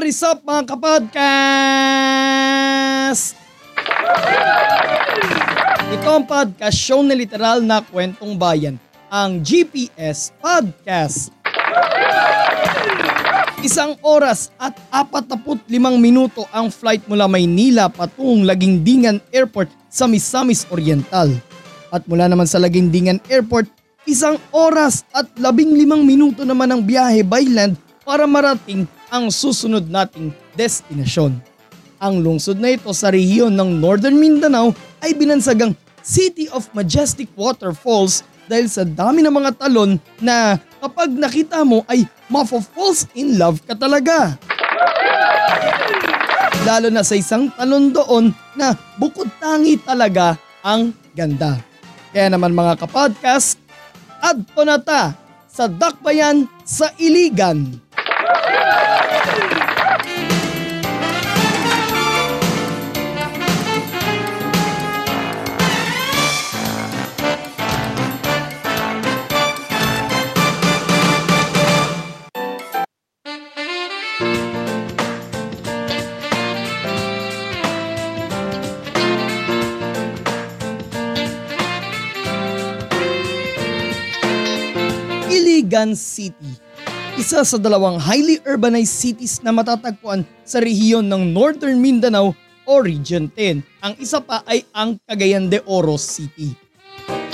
What is up mga kapodcast? Ito ang podcast show na literal na kwentong bayan, ang GPS Podcast. Isang oras at 45 minuto ang flight mula Maynila patungong Lagindingan Airport sa Misamis Oriental. At mula naman sa Lagindingan Airport, isang oras at 15 minuto naman ang biyahe by land para marating ang susunod nating destinasyon. Ang lungsod na ito sa rehiyon ng Northern Mindanao ay binansagang City of Majestic Waterfalls dahil sa dami ng mga talon na kapag nakita mo ay mafo-falls in love ka talaga. Lalo na sa isang talon doon na bukod tangi talaga ang ganda. Kaya naman mga kapodcast, adto na ta sa Dakbayan sa Iligan. Iligan City. Isa sa dalawang highly urbanized cities na matatagpuan sa rehiyon ng Northern Mindanao o Region 10. Ang isa pa ay ang Cagayan de Oro City.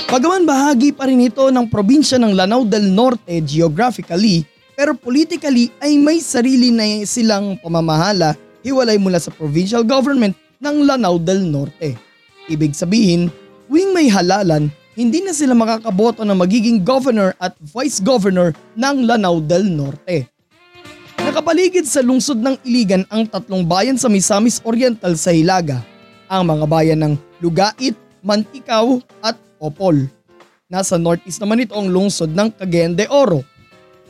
Bagaman bahagi pa rin ito ng probinsya ng Lanao del Norte geographically, pero politically ay may sarili na silang pamamahala hiwalay mula sa provincial government ng Lanao del Norte. Ibig sabihin, wing may halalan, hindi na sila makakaboto na magiging governor at vice governor ng Lanao del Norte. Nakapaligid sa lungsod ng Iligan ang tatlong bayan sa Misamis Oriental sa Hilaga, ang mga bayan ng Lugait, Mantikaw at Opol. Nasa northeast naman ito ang lungsod ng Cagayan de Oro.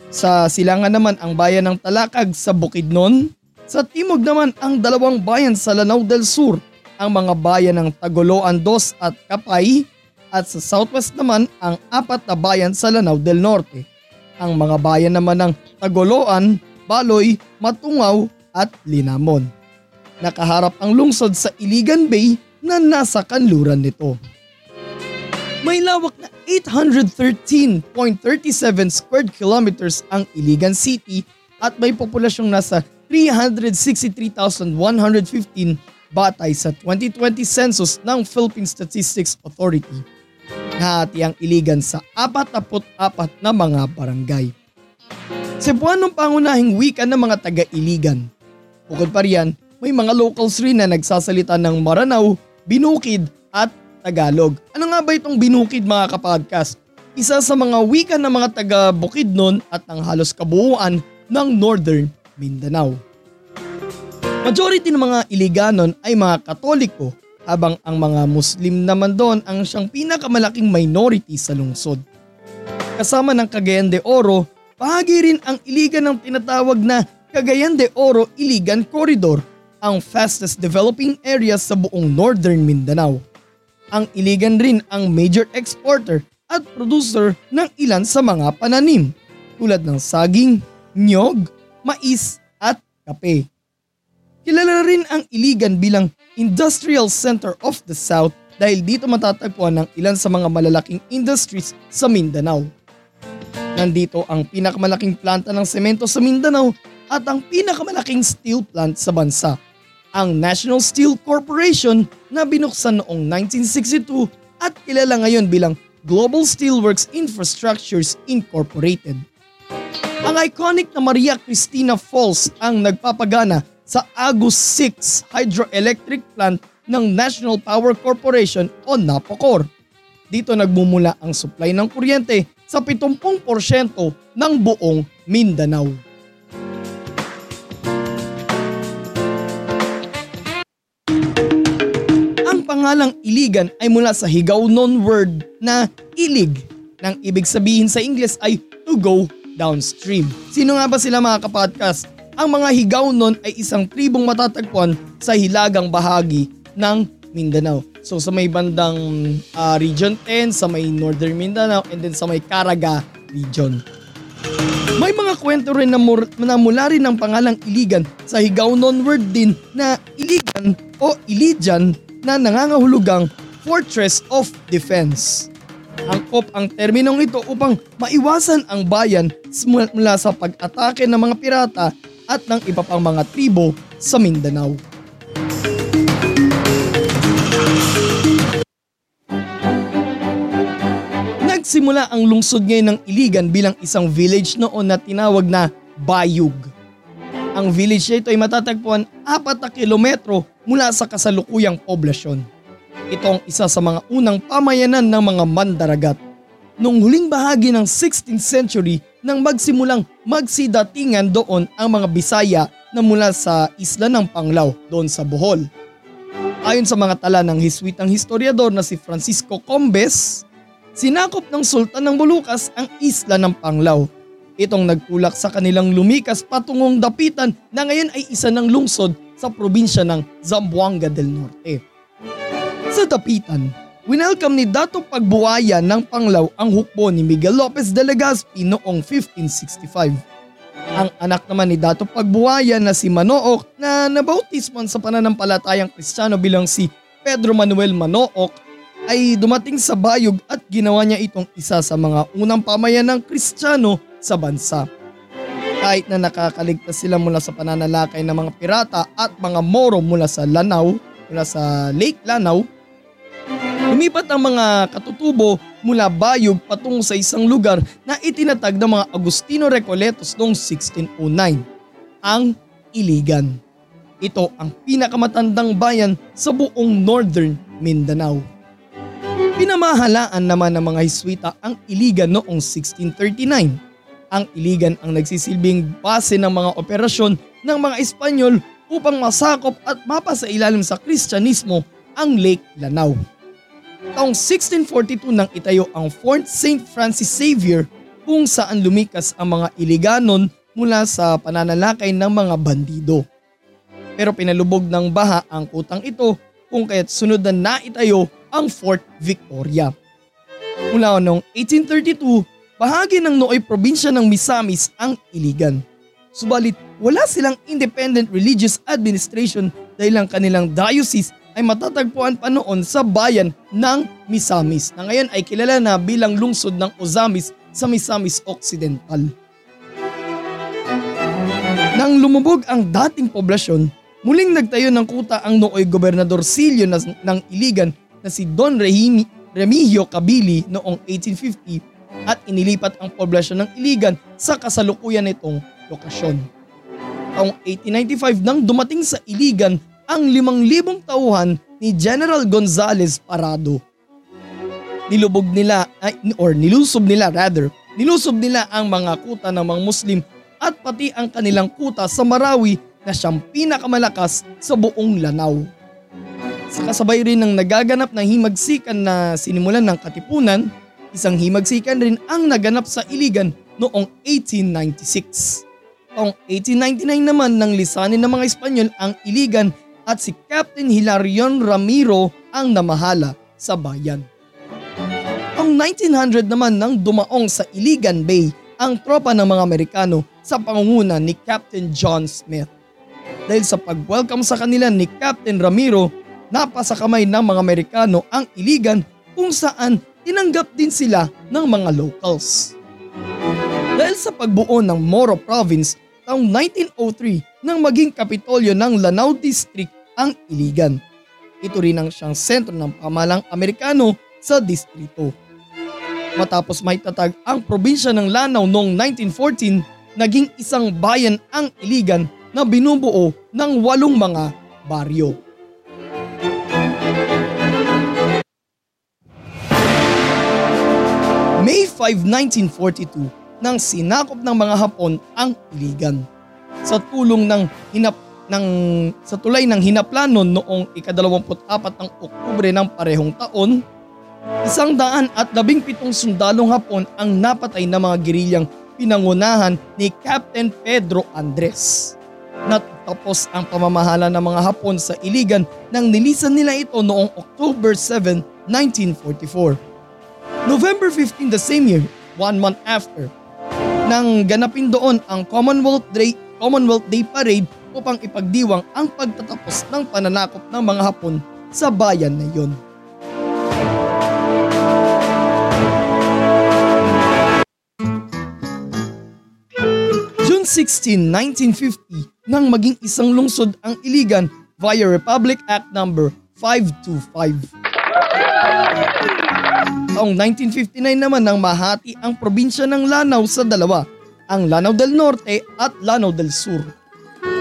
Sa silangan naman ang bayan ng Talakag sa Bukidnon. Sa timog naman ang dalawang bayan sa Lanao del Sur, ang mga bayan ng Tagoloan Dos at Kapay at sa southwest naman ang apat na bayan sa Lanao del Norte. Ang mga bayan naman ng Tagoloan, Baloy, Matungaw at Linamon. Nakaharap ang lungsod sa Iligan Bay na nasa kanluran nito. May lawak na 813.37 square kilometers ang Iligan City at may populasyong nasa 363,115 batay sa 2020 census ng Philippine Statistics Authority. Nahati ang Iligan sa 44 na mga barangay. Cebuanong pangunahing wika ng mga taga-Iligan. Bukod pa riyan, may mga locals rin na nagsasalita ng Maranao, Binukid at Tagalog. Ano nga ba itong Binukid mga kapodcast? Isa sa mga wika ng mga taga Bukidnon at ng halos kabuuan ng Northern Mindanao. Majority ng mga Iliganon ay mga Katoliko habang ang mga Muslim naman doon ang siyang pinakamalaking minority sa lungsod. Kasama ng Cagayan de Oro, bahagi rin ang Iligan ng tinatawag na Cagayan de Oro Iligan Corridor, ang fastest developing area sa buong Northern Mindanao. Ang Iligan rin ang major exporter at producer ng ilan sa mga pananim tulad ng saging, nyog, mais at kape. Kilala rin ang Iligan bilang Industrial Center of the South dahil dito matatagpuan ng ilan sa mga malalaking industries sa Mindanao. Nandito ang pinakamalaking planta ng semento sa Mindanao at ang pinakamalaking steel plant sa bansa, ang National Steel Corporation na binuksan noong 1962 at kilala ngayon bilang Global Steelworks Infrastructures Incorporated. Ang iconic na Maria Cristina Falls ang nagpapagana sa Agus 6 Hydroelectric Plant ng National Power Corporation o NAPOCOR. dito nagmumula ang supply ng kuryente sa 70% ng buong Mindanao. Ang pangalang Iligan ay mula sa Higaonon word na ilig nang ibig sabihin sa Ingles ay to go downstream. Sino nga ba sila mga kapodcast? Ang mga Higaonon ay isang tribong matatagpuan sa hilagang bahagi ng Mindanao. So sa may bandang uh, Region 10, sa may Northern Mindanao, and then sa may Caraga Region. May mga kwento rin na, mur- na mula rin ng pangalang Iligan sa Higaonon word din na Iligan o Ilijan na nangangahulugang Fortress of Defense. Angkop ang terminong ito upang maiwasan ang bayan mula sa pag-atake ng mga pirata at ng iba pang mga tribo sa Mindanao. Nagsimula ang lungsod ngayon ng Iligan bilang isang village noon na tinawag na Bayug. Ang village na ito ay matatagpuan 4 na kilometro mula sa kasalukuyang poblasyon. Ito ang isa sa mga unang pamayanan ng mga mandaragat. Noong huling bahagi ng 16th century nang magsimulang magsidatingan doon ang mga Bisaya na mula sa isla ng Panglao doon sa Bohol. Ayon sa mga tala ng hiswitang historiador na si Francisco Combes, Sinakop ng Sultan ng Bulukas ang isla ng Panglao. Itong nagkulak sa kanilang lumikas patungong dapitan na ngayon ay isa ng lungsod sa probinsya ng Zamboanga del Norte. Sa dapitan, winelcome ni Dato Pagbuaya ng Panglao ang hukbo ni Miguel Lopez de Legazpi noong 1565. Ang anak naman ni Dato Pagbuaya na si Manook na nabautisman sa pananampalatayang kristyano bilang si Pedro Manuel Manook ay dumating sa bayog at ginawa niya itong isa sa mga unang pamayan ng Kristiyano sa bansa. Kahit na nakakaligtas sila mula sa pananalakay ng mga pirata at mga Moro mula sa Lanao, mula sa Lake Lanao, lumipat ang mga katutubo mula Bayog patungo sa isang lugar na itinatag ng mga Agustino Recoletos noong 1609, ang Iligan. Ito ang pinakamatandang bayan sa buong Northern Mindanao. Pinamahalaan naman ng mga Hiswita ang Iligan noong 1639. Ang Iligan ang nagsisilbing base ng mga operasyon ng mga Espanyol upang masakop at mapasailalim sa Kristyanismo ang Lake Lanao. Taong 1642 nang itayo ang Fort St. Francis Xavier kung saan lumikas ang mga Iliganon mula sa pananalakay ng mga bandido. Pero pinalubog ng baha ang kutang ito kung kaya't sunod na naitayo ang Fort Victoria. Mula noong 1832, bahagi ng Nooy probinsya ng Misamis ang Iligan. Subalit wala silang independent religious administration dahil ang kanilang diocese ay matatagpuan pa noon sa bayan ng Misamis na ngayon ay kilala na bilang lungsod ng Ozamis sa Misamis Occidental. Nang lumubog ang dating poblasyon, muling nagtayo ng kuta ang nooy gobernador Silio ng Iligan na si Don Rehimi, Remigio Cabili noong 1850 at inilipat ang poblasyon ng Iligan sa kasalukuyan nitong lokasyon. Taong 1895 nang dumating sa Iligan ang 5,000 tauhan ni General Gonzales Parado. Nilubog nila or nilusob nila rather, nilusob nila ang mga kuta ng mga Muslim at pati ang kanilang kuta sa Marawi na siyang pinakamalakas sa buong Lanao. Sa kasabay rin ng nagaganap na himagsikan na sinimulan ng Katipunan, isang himagsikan rin ang naganap sa Iligan noong 1896. Taong 1899 naman nang lisanin ng mga Espanyol ang Iligan at si Captain Hilarion Ramiro ang namahala sa bayan. Taong 1900 naman nang dumaong sa Iligan Bay ang tropa ng mga Amerikano sa pangunguna ni Captain John Smith. Dahil sa pag-welcome sa kanila ni Captain Ramiro napasa kamay ng mga Amerikano ang Iligan kung saan tinanggap din sila ng mga locals. Dahil sa pagbuo ng Moro Province taong 1903 nang maging kapitolyo ng Lanao District ang Iligan. Ito rin ang siyang sentro ng pamalang Amerikano sa distrito. Matapos may tatag ang probinsya ng Lanao noong 1914, naging isang bayan ang Iligan na binubuo ng walong mga baryo. 5, 1942 nang sinakop ng mga Hapon ang Iligan. Sa tulong ng hinap ng sa tulay ng hinaplanon noong ika-24 ng Oktubre ng parehong taon, isang daan at labing pitong sundalong Hapon ang napatay ng mga gerilyang pinangunahan ni Captain Pedro Andres. Natapos ang pamamahala ng mga Hapon sa Iligan nang nilisan nila ito noong October 7, 1944. November 15 the same year, one month after, nang ganapin doon ang Commonwealth Day, Commonwealth Day Parade upang ipagdiwang ang pagtatapos ng pananakop ng mga Hapon sa bayan na iyon. June 16, 1950 nang maging isang lungsod ang Iligan via Republic Act No. 525. Taong 1959 naman nang mahati ang probinsya ng Lanao sa dalawa, ang Lanao del Norte at Lanao del Sur.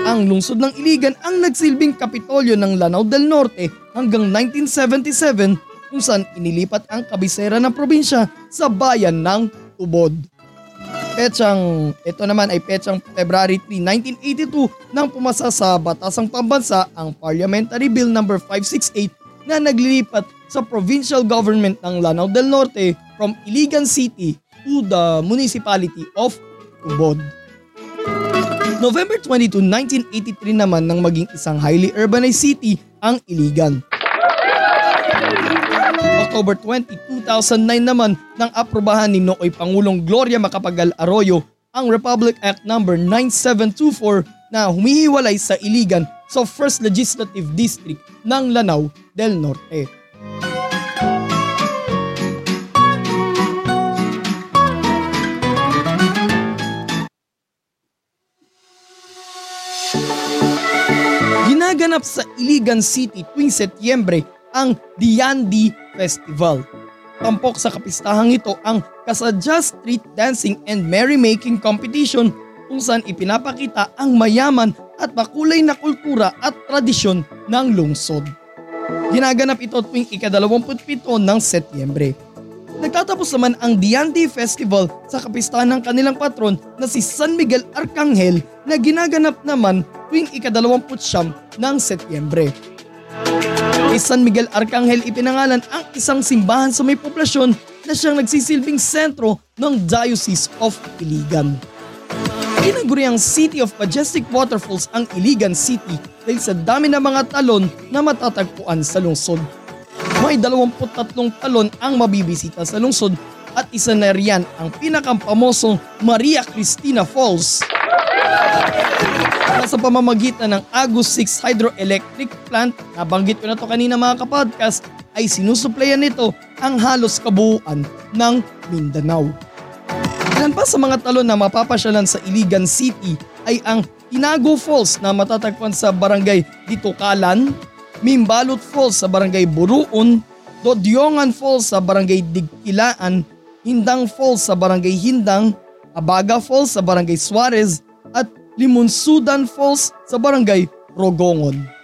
Ang lungsod ng Iligan ang nagsilbing kapitolyo ng Lanao del Norte hanggang 1977 kung saan inilipat ang kabisera ng probinsya sa bayan ng Tubod. Petsang, ito naman ay petsang February 3, 1982 nang pumasa sa Batasang Pambansa ang Parliamentary Bill No. 568 na naglilipat sa provincial government ng Lanao del Norte from Iligan City to the municipality of Tubod. November 22, 1983 naman nang maging isang highly urbanized city ang Iligan. October 20, 2009 naman nang aprobahan ni Nooy Pangulong Gloria Macapagal Arroyo ang Republic Act No. 9724 na humihiwalay sa Iligan sa 1st Legislative District ng Lanao del Norte. Ginaganap sa Iligan City tuwing Setyembre ang Diandi Festival. Tampok sa kapistahang ito ang Kasadya Street Dancing and Merrymaking Competition kung saan ipinapakita ang mayaman at makulay na kultura at tradisyon ng lungsod. Ginaganap ito tuwing ika-27 ng Setyembre. Nagtatapos naman ang Diandi Festival sa kapistahan ng kanilang patron na si San Miguel Arcangel na ginaganap naman tuwing ika-29 ng Setyembre. Kay San Miguel Arcangel ipinangalan ang isang simbahan sa may poblasyon na siyang nagsisilbing sentro ng Diocese of Iligan. Tinaguri ang City of Majestic Waterfalls ang Iligan City dahil sa dami ng mga talon na matatagpuan sa lungsod. May 23 talon ang mabibisita sa lungsod at isa na riyan ang pinakampamosong Maria Cristina Falls na sa pamamagitan ng Agus 6 Hydroelectric Plant, nabanggit ko na to kanina mga kapodcast, ay sinusuplayan nito ang halos kabuuan ng Mindanao. Ilan pa sa mga talon na mapapasyalan sa Iligan City ay ang Tinago Falls na matatagpuan sa barangay Ditukalan, Mimbalot Falls sa barangay Buruon, Dodyongan Falls sa barangay Digkilaan, Hindang Falls sa barangay Hindang, Abaga Falls sa barangay Suarez at Limonsudan Falls sa barangay Rogongon.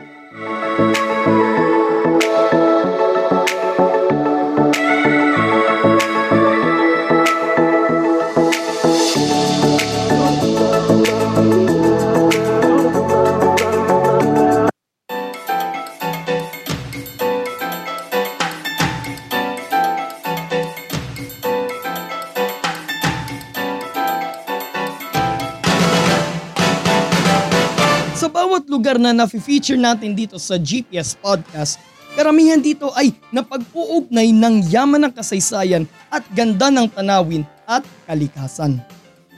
Lugar na nafe-feature natin dito sa GPS Podcast, karamihan dito ay napag-uugnay ng yaman ng kasaysayan at ganda ng tanawin at kalikasan.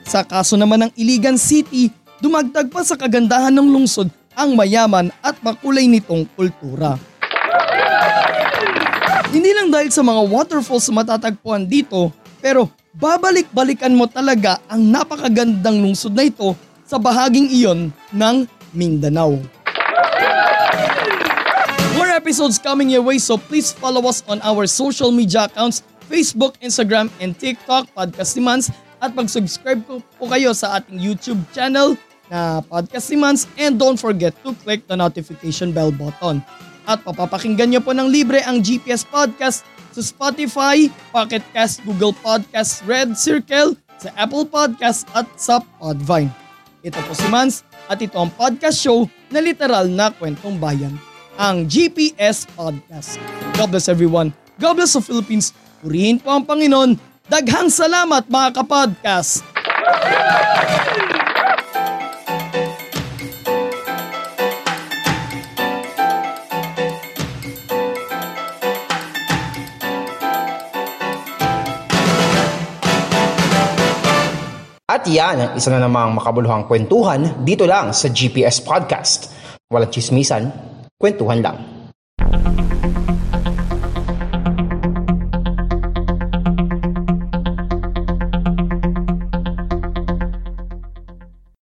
Sa kaso naman ng Iligan City, dumagdag pa sa kagandahan ng lungsod ang mayaman at makulay nitong kultura. Hindi lang dahil sa mga waterfalls matatagpuan dito, pero babalik-balikan mo talaga ang napakagandang lungsod na ito sa bahaging iyon ng Mindanao. More episodes coming your way so please follow us on our social media accounts Facebook, Instagram, and TikTok, Podcast Demands at mag-subscribe po, kayo sa ating YouTube channel na Podcast Demands and don't forget to click the notification bell button. At papapakinggan nyo po ng libre ang GPS Podcast sa Spotify, Pocket Cast, Google Podcast, Red Circle, sa Apple Podcast at sa Podvine. Ito po si Mans at ito ang podcast show na literal na kwentong bayan, ang GPS Podcast. God bless everyone. God bless the Philippines. Purihin po ang Panginoon. Daghang salamat mga kapodcast. At yan ang isa na namang makabuluhang kwentuhan dito lang sa GPS Podcast. Walang chismisan, kwentuhan lang.